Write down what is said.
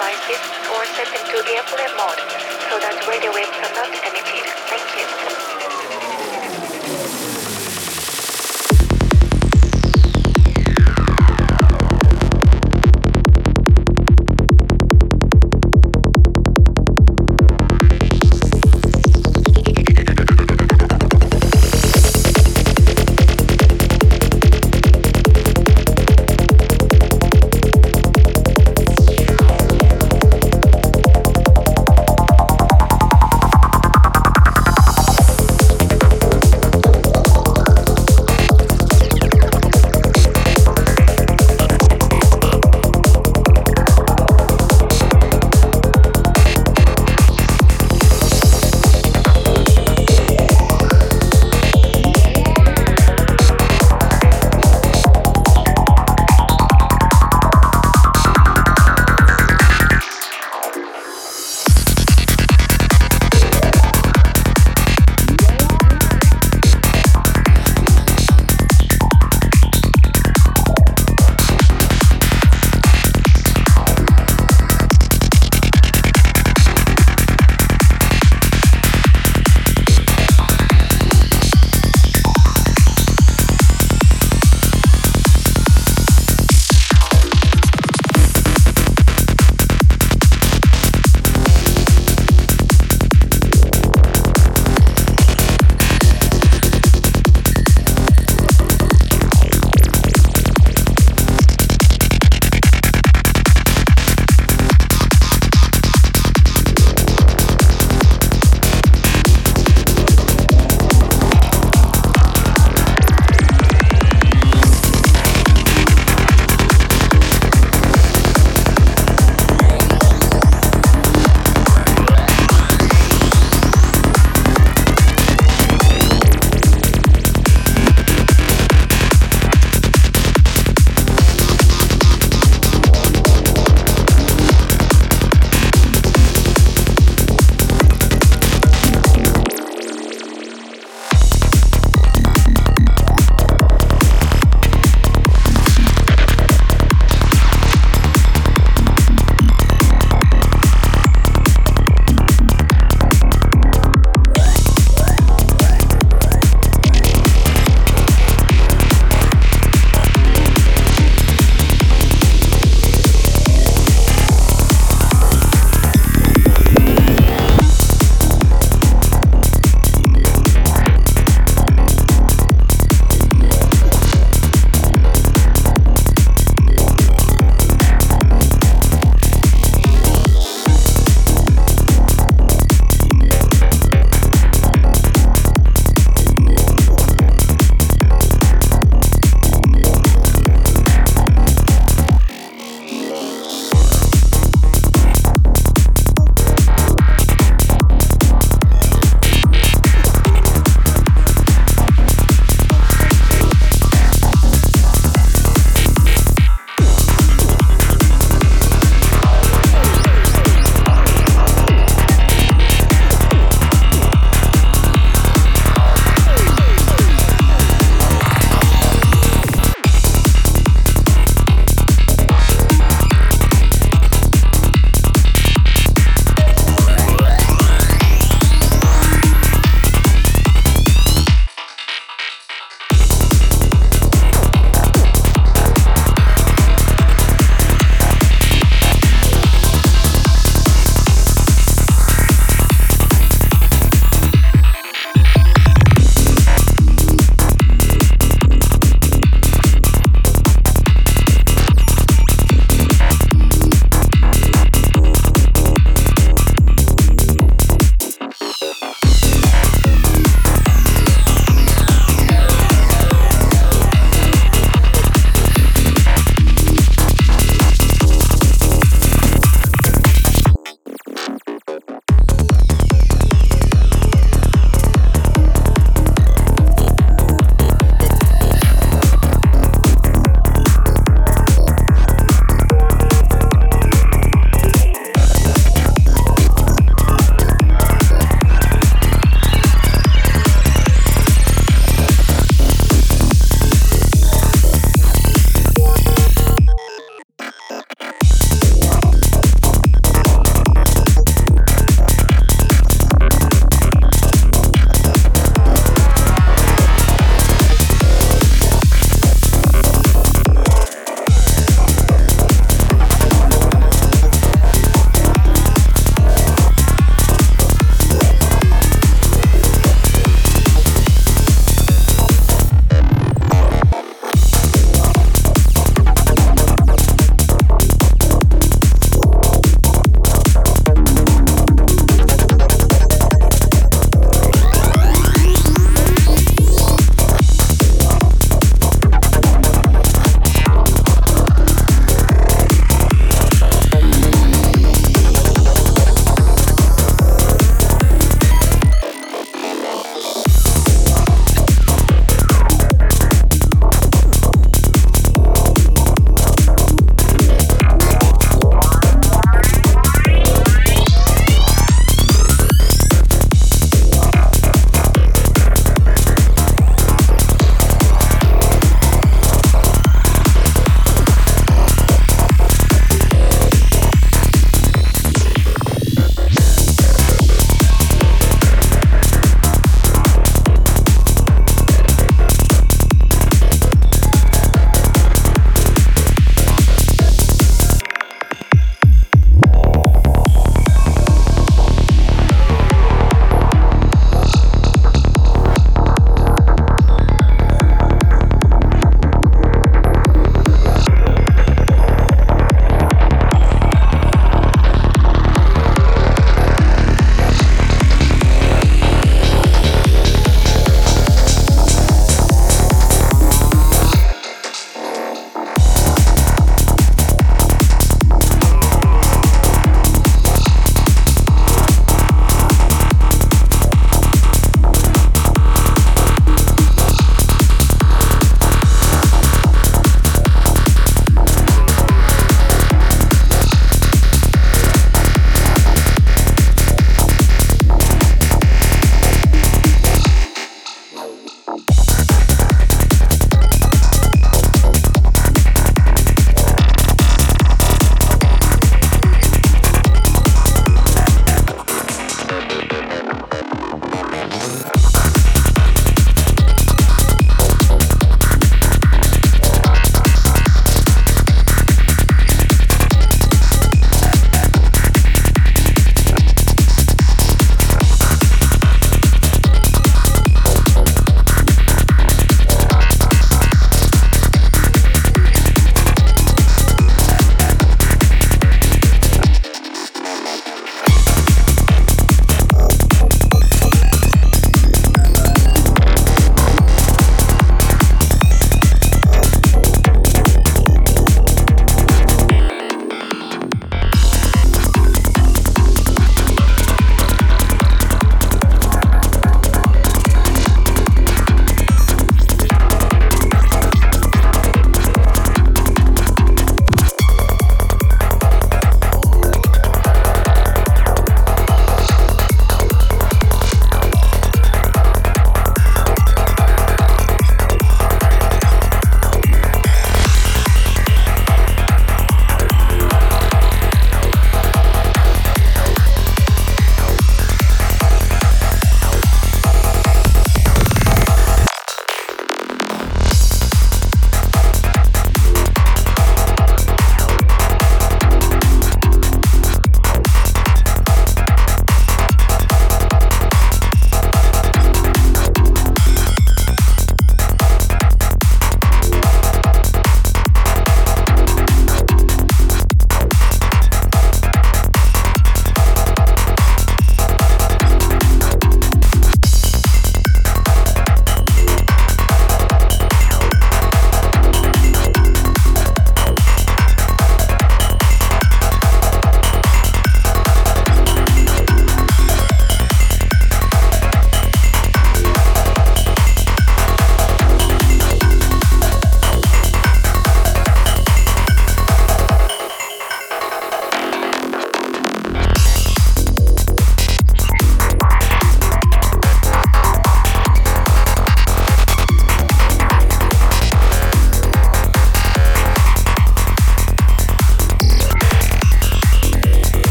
by fist or set into airplane mode so that radio waves are not emitted. Thank you.